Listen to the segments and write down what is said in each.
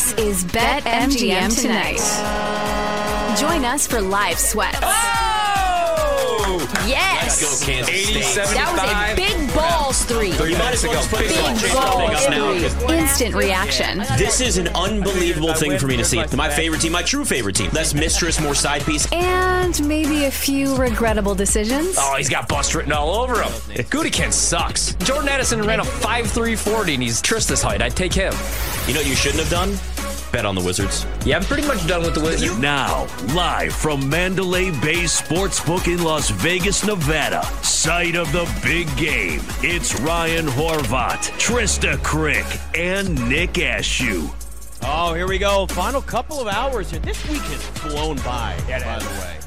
This is Bet MGM tonight. Join us for live sweats. Oh! Yes. Let's go, Kansas 80, State. That was a big balls three. You might as well Big this ball on us now. 'cause Instant reaction. This is an unbelievable thing for me to see. My favorite team, my true favorite team. Less mistress, more side piece. And maybe a few regrettable decisions. Oh, he's got bust written all over him. Gudikin sucks. Jordan Addison ran a 5'340 and he's Trista's height. I'd take him. You know what you shouldn't have done? Bet on the Wizards. Yeah, I'm pretty much done with the Wizards. Now, live from Mandalay Bay Sportsbook in Las Vegas, Nevada, site of the big game, it's Ryan Horvat, Trista Crick, and Nick Ashew. Oh, here we go. Final couple of hours here. This week has flown by, by the way.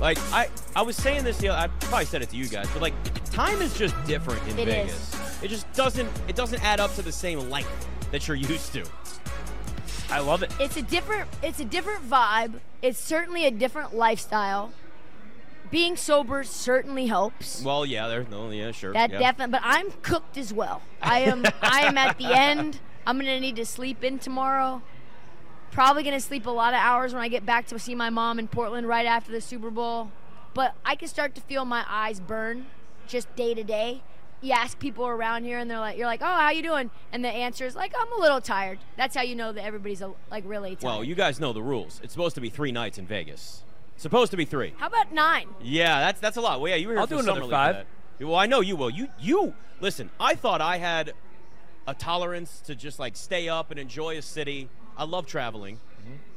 Like I, I was saying this the other, I probably said it to you guys, but like time is just different in It Vegas. It just doesn't it doesn't add up to the same length that you're used to. I love it. It's a different it's a different vibe. It's certainly a different lifestyle. Being sober certainly helps. Well, yeah, there's no, yeah, sure. That yeah. definitely but I'm cooked as well. I am I am at the end. I'm gonna need to sleep in tomorrow. Probably gonna sleep a lot of hours when I get back to see my mom in Portland right after the Super Bowl. But I can start to feel my eyes burn just day to day. You ask people around here and they're like you're like, Oh, how you doing? And the answer is like, I'm a little tired. That's how you know that everybody's uh, like really tired. Well, you guys know the rules. It's supposed to be three nights in Vegas. Supposed to be three. How about nine? Yeah, that's that's a lot. Well, yeah, you were here I'll for do another five. that. Well, I know you will. You you listen. I thought I had a tolerance to just like stay up and enjoy a city. I love traveling,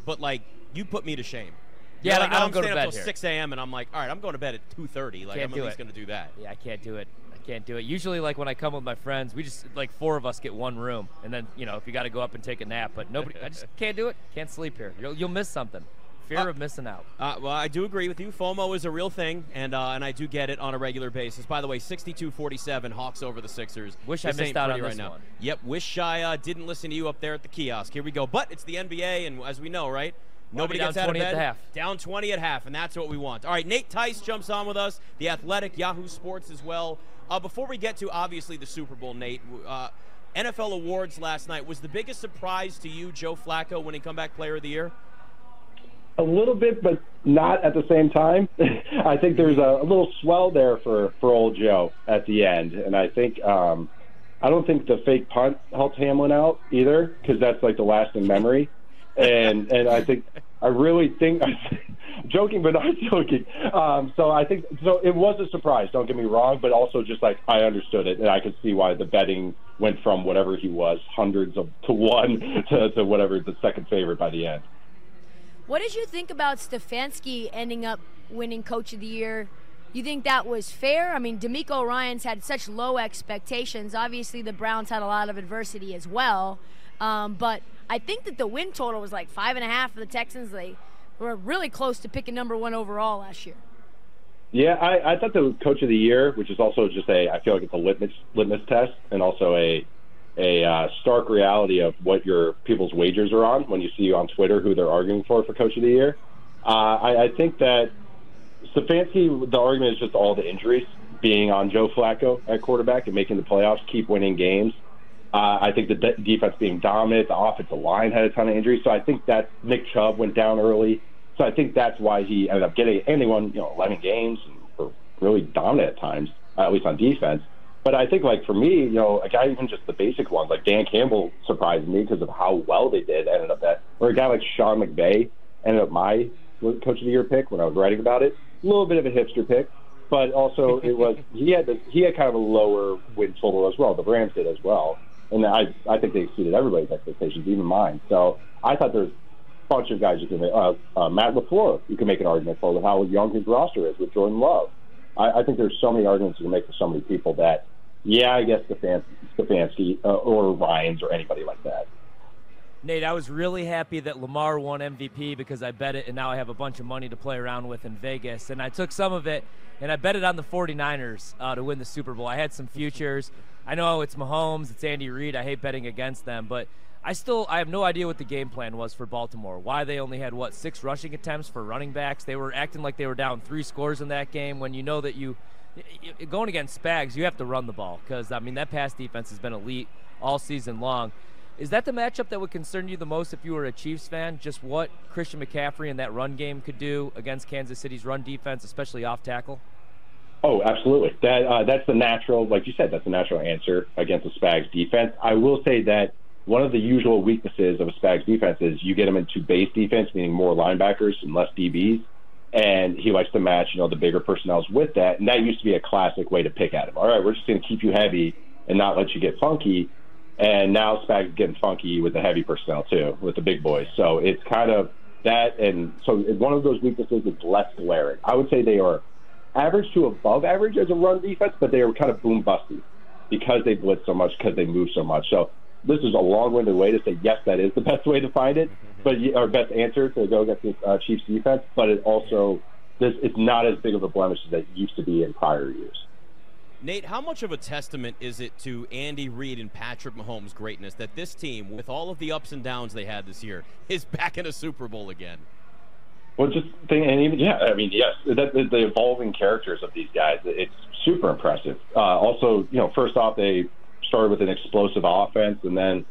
but like you put me to shame. Mm-hmm. Yeah, like, I don't I'm go to staying bed up till here." 6 a.m. and I'm like, all right, I'm going to bed at 2:30. Like Can't I'm at least going to do that. Yeah, I can't do it. Can't do it. Usually, like when I come with my friends, we just like four of us get one room, and then you know if you got to go up and take a nap, but nobody. I just can't do it. Can't sleep here. You'll, you'll miss something. Fear Uh, of missing out. Uh, well, I do agree with you. FOMO is a real thing, and uh, and I do get it on a regular basis. By the way, 62-47, Hawks over the Sixers. Wish I missed out on right this now. one. Yep, wish I uh, didn't listen to you up there at the kiosk. Here we go. But it's the NBA, and as we know, right? Nobody gets out of 20 at bed. half. Down 20 at half, and that's what we want. All right, Nate Tice jumps on with us, the Athletic, Yahoo Sports as well. Uh, before we get to obviously the Super Bowl, Nate, uh, NFL awards last night was the biggest surprise to you, Joe Flacco, winning Comeback Player of the Year. a little bit, but not at the same time. I think there's a, a little swell there for for old Joe at the end, and I think um, I don't think the fake punt helped Hamlin out either because that's like the lasting memory, and and I think I really think. Joking, but not joking. Um, so I think so. It was a surprise. Don't get me wrong, but also just like I understood it, and I could see why the betting went from whatever he was, hundreds of to one, to, to whatever the second favorite by the end. What did you think about Stefanski ending up winning Coach of the Year? You think that was fair? I mean, DeMeco Ryans had such low expectations. Obviously, the Browns had a lot of adversity as well. Um, but I think that the win total was like five and a half for the Texans. They were really close to picking number one overall last year. Yeah, I, I thought the coach of the year, which is also just a, I feel like it's a litmus litmus test, and also a a uh, stark reality of what your people's wagers are on when you see on Twitter who they're arguing for for coach of the year. Uh, I, I think that Stefanski, the argument is just all the injuries being on Joe Flacco at quarterback and making the playoffs, keep winning games. Uh, I think the de- defense being dominant, the offensive line had a ton of injuries, so I think that Nick Chubb went down early. So I think that's why he ended up getting, won, you know, 11 games and were really dominant at times, at least on defense. But I think, like for me, you know, a guy even just the basic ones, like Dan Campbell surprised me because of how well they did. Ended up that, or a guy like Sean McVay ended up my coach of the year pick when I was writing about it. A little bit of a hipster pick, but also it was he had he had kind of a lower win total as well. The Rams did as well, and I I think they exceeded everybody's expectations, even mine. So I thought there's a bunch of guys you can make. Uh, uh, Matt LaFleur, you can make an argument for with how young his roster is with Jordan Love. I, I think there's so many arguments you can make for so many people that, yeah, I guess Stefan, Stefanski uh, or Ryans or anybody like that. Nate, I was really happy that Lamar won MVP because I bet it, and now I have a bunch of money to play around with in Vegas. And I took some of it, and I bet it on the 49ers uh, to win the Super Bowl. I had some futures. I know it's Mahomes, it's Andy Reid. I hate betting against them, but I still I have no idea what the game plan was for Baltimore. Why they only had what six rushing attempts for running backs? They were acting like they were down three scores in that game when you know that you going against Spags, you have to run the ball because I mean that pass defense has been elite all season long. Is that the matchup that would concern you the most if you were a Chiefs fan? Just what Christian McCaffrey and that run game could do against Kansas City's run defense, especially off tackle? Oh, absolutely. That uh, that's the natural, like you said, that's the natural answer against the Spags defense. I will say that one of the usual weaknesses of a Spags defense is you get them into base defense, meaning more linebackers and less DBs, and he likes to match, you know, the bigger personnels with that. And that used to be a classic way to pick at him. All right, we're just going to keep you heavy and not let you get funky. And now Spags is getting funky with the heavy personnel too, with the big boys. So it's kind of that, and so one of those weaknesses is less glaring. I would say they are average to above average as a run defense, but they are kind of boom busty because they blitz so much, because they move so much. So this is a long-winded way to say yes, that is the best way to find it, but our best answer to go against the uh, Chiefs defense. But it also this it's not as big of a blemish as it used to be in prior years. Nate, how much of a testament is it to Andy Reid and Patrick Mahomes' greatness that this team, with all of the ups and downs they had this year, is back in a Super Bowl again? Well, just think, and even yeah, I mean, yes, that, the, the evolving characters of these guys, it's super impressive. Uh, also, you know, first off, they started with an explosive offense, and then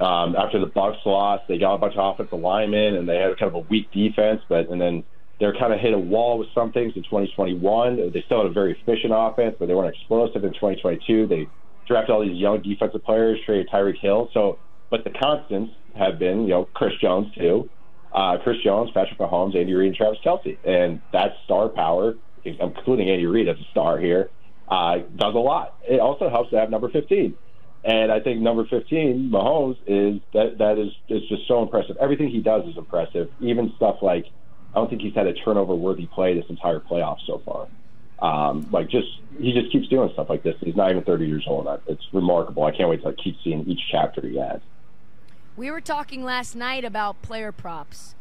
um, after the Bucs lost, they got a bunch of offensive linemen, and they had kind of a weak defense, but and then they're kind of hit a wall with some things in 2021. They still had a very efficient offense, but they weren't explosive in 2022. They drafted all these young defensive players, traded Tyreek Hill. So, but the constants have been, you know, Chris Jones too uh, Chris Jones, Patrick Mahomes, Andy Reid, and Travis Kelce. And that star power, including Andy Reid as a star here, uh, does a lot. It also helps to have number 15. And I think number 15, Mahomes, is that that is is just so impressive. Everything he does is impressive. Even stuff like I don't think he's had a turnover worthy play this entire playoff so far. Um, like just he just keeps doing stuff like this. He's not even 30 years old. It's remarkable. I can't wait to keep seeing each chapter he has. We were talking last night about player props.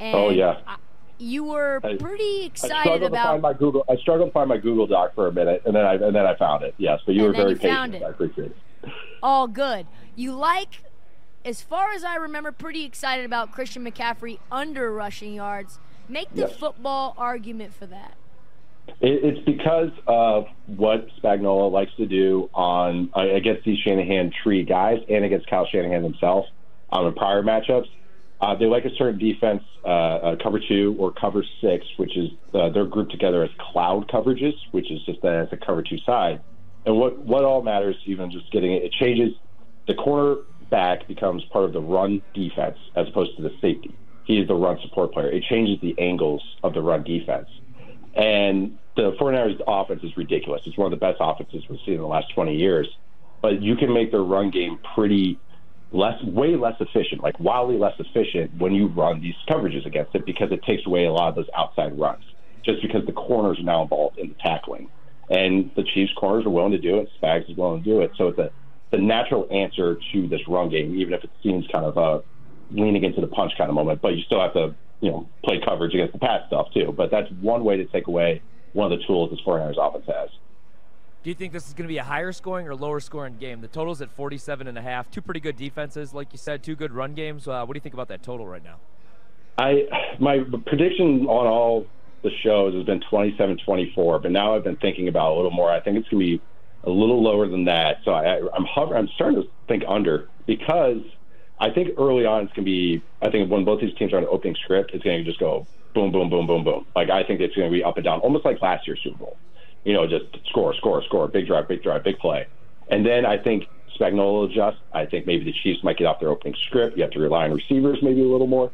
And oh yeah. I, you were pretty excited I struggled about. To find my Google, I struggled to find my Google Doc for a minute, and then I and then I found it. Yes, but you were very you patient. I appreciate it. All good. You like, as far as I remember, pretty excited about Christian McCaffrey under rushing yards. Make the yes. football argument for that. It's because of what Spagnuolo likes to do on uh, against these Shanahan tree guys and against Kyle Shanahan himself on the prior matchups. Uh, they like a certain defense, uh, uh, cover two or cover six, which is uh, they're grouped together as cloud coverages, which is just that as a cover two side. And what what all matters, even just getting it, it changes. The corner back becomes part of the run defense as opposed to the safety. He is the run support player. It changes the angles of the run defense. And the 49ers offense is ridiculous. It's one of the best offenses we've seen in the last 20 years. But you can make their run game pretty less, way less efficient, like wildly less efficient when you run these coverages against it because it takes away a lot of those outside runs. Just because the corners are now involved in the tackling, and the Chiefs' corners are willing to do it. Spags is willing to do it. So it's a the natural answer to this run game, even if it seems kind of a leaning into the punch kind of moment. But you still have to, you know, play coverage against the pass stuff too. But that's one way to take away one of the tools this 49ers offense has. Do you think this is going to be a higher scoring or lower scoring game? The total's at 47 and a half. Two pretty good defenses, like you said, two good run games. Uh, what do you think about that total right now? I my prediction on all the shows has been 27-24, but now I've been thinking about a little more. I think it's going to be a little lower than that. So I, I'm hover, I'm starting to think under because I think early on it's going to be. I think when both these teams are on an opening script, it's going to just go boom, boom, boom, boom, boom. Like I think it's going to be up and down, almost like last year's Super Bowl you know, just score, score, score, big drive, big drive, big play. And then I think Spagnuolo adjust. I think maybe the Chiefs might get off their opening script. You have to rely on receivers maybe a little more.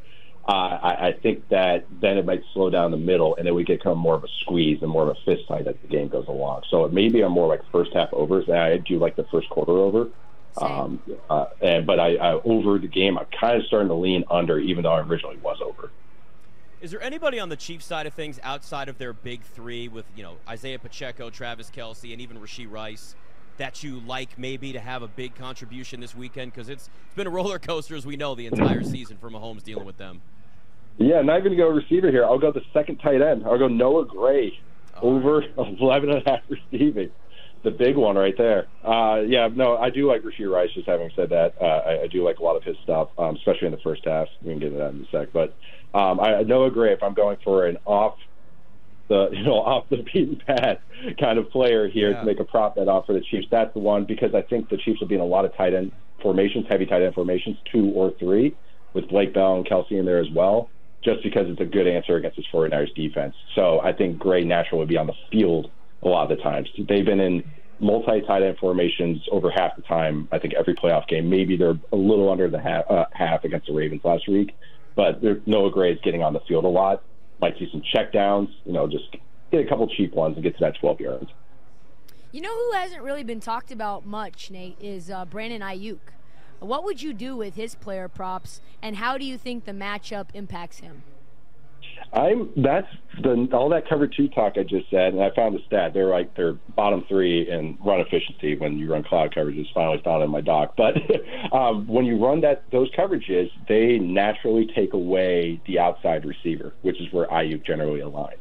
Uh, I, I think that then it might slow down the middle, and then we get kind of more of a squeeze and more of a fist fight as the game goes along. So it may be a more like first half overs. I do like the first quarter over. Um, uh, and but I, I over the game, I'm kind of starting to lean under, even though I originally was over. Is there anybody on the Chiefs side of things outside of their big three with, you know, Isaiah Pacheco, Travis Kelce, and even Rashee Rice that you like maybe to have a big contribution this weekend? Because it's, it's been a roller coaster, as we know, the entire season for Mahomes dealing with them. Yeah, not even going to go receiver here. I'll go the second tight end. I'll go Noah Gray oh. over 11 and a half receiving. The big one right there. Uh, yeah, no, I do like Rashee Rice. Just having said that, uh, I, I do like a lot of his stuff, um, especially in the first half. We can get into that in a sec. But um, I, Noah Gray, if I'm going for an off the you know off the beaten path kind of player here yeah. to make a prop bet off for the Chiefs, that's the one because I think the Chiefs will be in a lot of tight end formations, heavy tight end formations, two or three, with Blake Bell and Kelce in there as well, just because it's a good answer against this 49ers defense. So I think Gray naturally would be on the field a lot of the times. They've been in multi tight end formations over half the time. I think every playoff game. Maybe they're a little under the half, uh, half against the Ravens last week, but Noah Gray is getting on the field a lot. Might see some checkdowns. You know, just get a couple cheap ones and get to that 12 yards. You know who hasn't really been talked about much, Nate, is uh, Brandon Aiyuk. What would you do with his player props, and how do you think the matchup impacts him? I'm that's the all that cover two talk I just said, and I found the stat. They're like they're bottom three in run efficiency when you run cloud coverages. Finally found in my doc, but um, when you run that those coverages, they naturally take away the outside receiver, which is where Aiyuk generally aligns.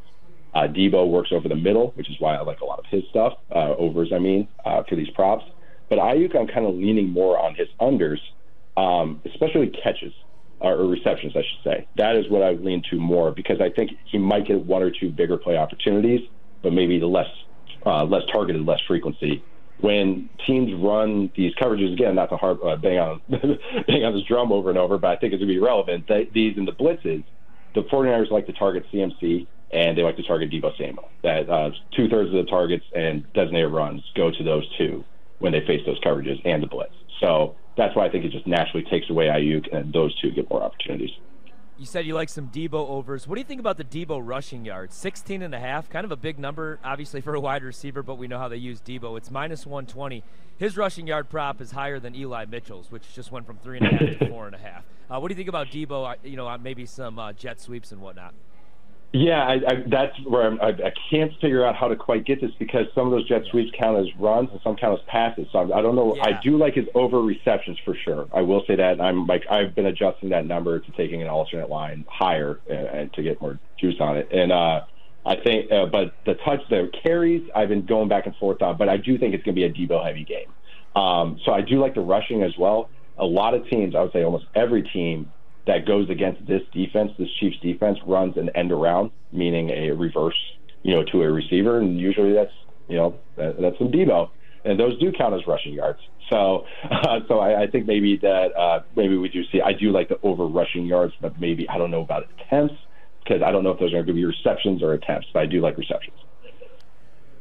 Uh, Deebo works over the middle, which is why I like a lot of his stuff, uh, overs, I mean, uh, for these props. But Aiyuk, I'm kind of leaning more on his unders, um, especially catches or receptions, I should say. That is what I lean to more because I think he might get one or two bigger play opportunities, but maybe the less uh, less targeted, less frequency. When teams run these coverages again, not to harp, uh, bang on bang on this drum over and over, but I think it's going to be relevant. They, these in the blitzes, the 49ers like to target CMC and they like to target Deebo Samuel. That uh, two thirds of the targets and designated runs go to those two when they face those coverages and the blitz. So that's why I think it just naturally takes away Aiyuk, and those two get more opportunities. You said you like some Deebo overs. What do you think about the Deebo rushing yards? 16 and a half, kind of a big number, obviously, for a wide receiver, but we know how they use Deebo. It's minus 120. His rushing yard prop is higher than Eli Mitchell's, which just went from three and a half to four and a half. Uh, what do you think about Deebo, uh, you know, maybe some uh, jet sweeps and whatnot? Yeah, I, I, that's where I'm, I, I can't figure out how to quite get this because some of those jet sweeps count as runs and some count as passes. So I, I don't know. Yeah. I do like his over receptions for sure. I will say that I'm like I've been adjusting that number to taking an alternate line higher and, uh, and to get more juice on it. And uh, I think, uh, but the touch, the carries, I've been going back and forth on. But I do think it's going to be a Deebo heavy game. Um, so I do like the rushing as well. A lot of teams, I would say almost every team that goes against this defense, this Chiefs defense, runs an end around, meaning a reverse, you know, to a receiver, and usually that's you know that, that's some Deebo, and those do count as rushing yards. So, uh, so I, I think maybe that uh, maybe we do see. I do like the over rushing yards, but maybe I don't know about attempts because I don't know if those are going to be receptions or attempts. But I do like receptions.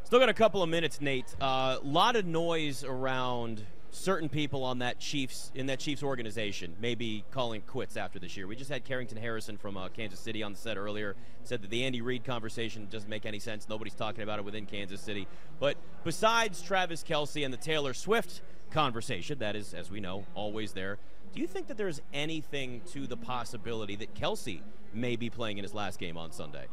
Still got a couple of minutes, Nate. A uh, lot of noise around certain people on that Chiefs in that Chiefs organization maybe calling quits after this year. We just had Carrington Harrison from uh, Kansas City on the set earlier. Said that the Andy Reid conversation doesn't make any sense. Nobody's talking about it within Kansas City. But besides Travis Kelce and the Taylor Swift conversation, that is, as we know, always there. Do you think that there's anything to the possibility that Kelce may be playing in his last game on Sunday?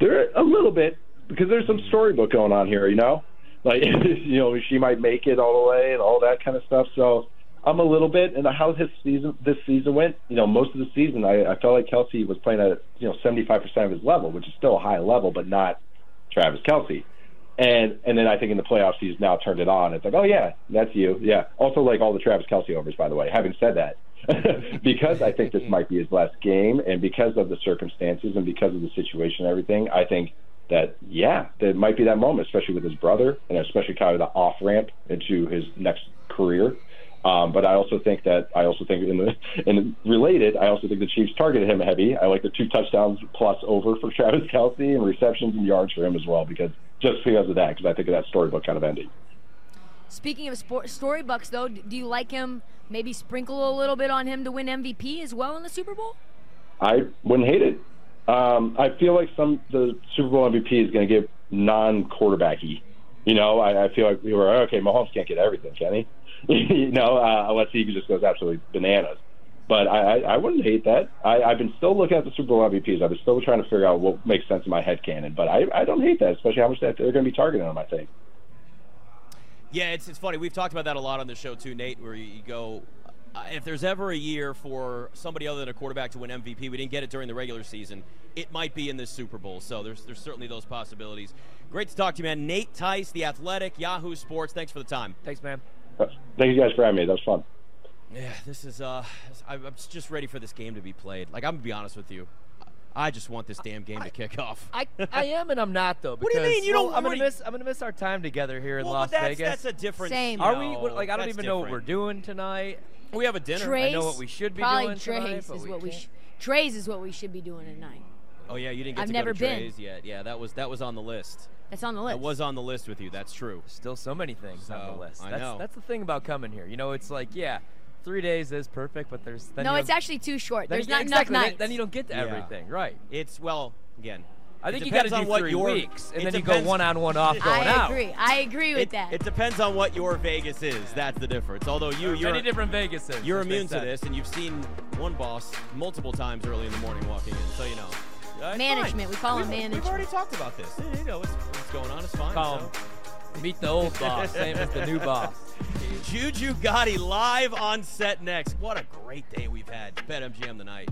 There a little bit because there's some storybook going on here. You know, like you know she might make it all the way and all that kind of stuff. So I'm a little bit and how his season this season went. You know, most of the season I, I felt like Kelce was playing at you know 75 percent of his level, which is still a high level, but not Travis Kelce. And and then I think in the playoffs he's now turned it on. It's like, oh yeah, that's you. Yeah. Also like all the Travis Kelce overs, by the way. Having said that, because I think this might be his last game, and because of the circumstances and because of the situation and everything, I think that yeah, there might be that moment, especially with his brother, and especially kind of the off ramp into his next career. Um, but I also think that I also think in the in related, I also think the Chiefs targeted him heavy. I like the two touchdowns plus over for Travis Kelce and receptions and yards for him as well because just because of that, because I think of that storybook kind of ending. Speaking of sport, storybooks, though, do you like him? Maybe sprinkle a little bit on him to win MVP as well in the Super Bowl. I wouldn't hate it. Um, I feel like some the Super Bowl MVP is going to get non-quarterbacky. You know, I, I feel like we were okay. Mahomes can't get everything, can he? you know, uh, unless he just goes absolutely bananas. But I, I, I wouldn't hate that. I, I've been still looking at the Super Bowl MVPs. I've been still trying to figure out what makes sense in my head canon. But I, I don't hate that, especially how much that they're going to be targeting them. I think. Yeah, it's it's funny. We've talked about that a lot on the show too, Nate. Where you, go, if there's ever a year for somebody other than a quarterback to win MVP, we didn't get it during the regular season. It might be in this Super Bowl. So there's there's certainly those possibilities. Great to talk to you, man. Nate Tice, the Athletic, Yahoo Sports. Thanks for the time. Thanks, man. Thank you guys for having me. That was fun. Yeah, this is. uh I'm just ready for this game to be played. Like I'm gonna be honest with you. I just want this damn game to kick off. I, I am and I'm not though. What do you mean? You don't- I'm gonna you- miss. I'm gonna miss our time together here in well, Las but that's, Vegas. that's a different. Same. you Are we? Like I don't that's even know what we're doing tonight. We have a dinner. Trace, know what we should be probably doing tonight, Trace but is we what we can't. sh- Trace is what we should be doing tonight. Oh yeah, you didn't get I've to never go to been. Trey's yet. Yeah, that was that was on the list. That's on the list. That was on the list with you. That's true. Still so many things on the list. I know. that's the thing about coming here. You know, it's like yeah, three days is perfect, but there's then no, it's actually too short. There's you- not exactly, enough then- nights. Then you don't get to Yeah. everything, right? It's well again. I think you got to do what three your weeks, and it then you go one on, one off, going I out. I agree. I agree with It, that. it depends on what your Vegas is. That's the difference. Although you, you're many different Vegases. you're immune to this, and you've seen one boss multiple times early in the morning walking in, so you know. Uh, Management. fine. We call we've, him management. We've already talked about this. You know what's, what's going on. It's fine. Call so. him. Meet the old boss, same as the new boss. Juju Gotti live on set next. What a great day we've had. Bet MGM tonight.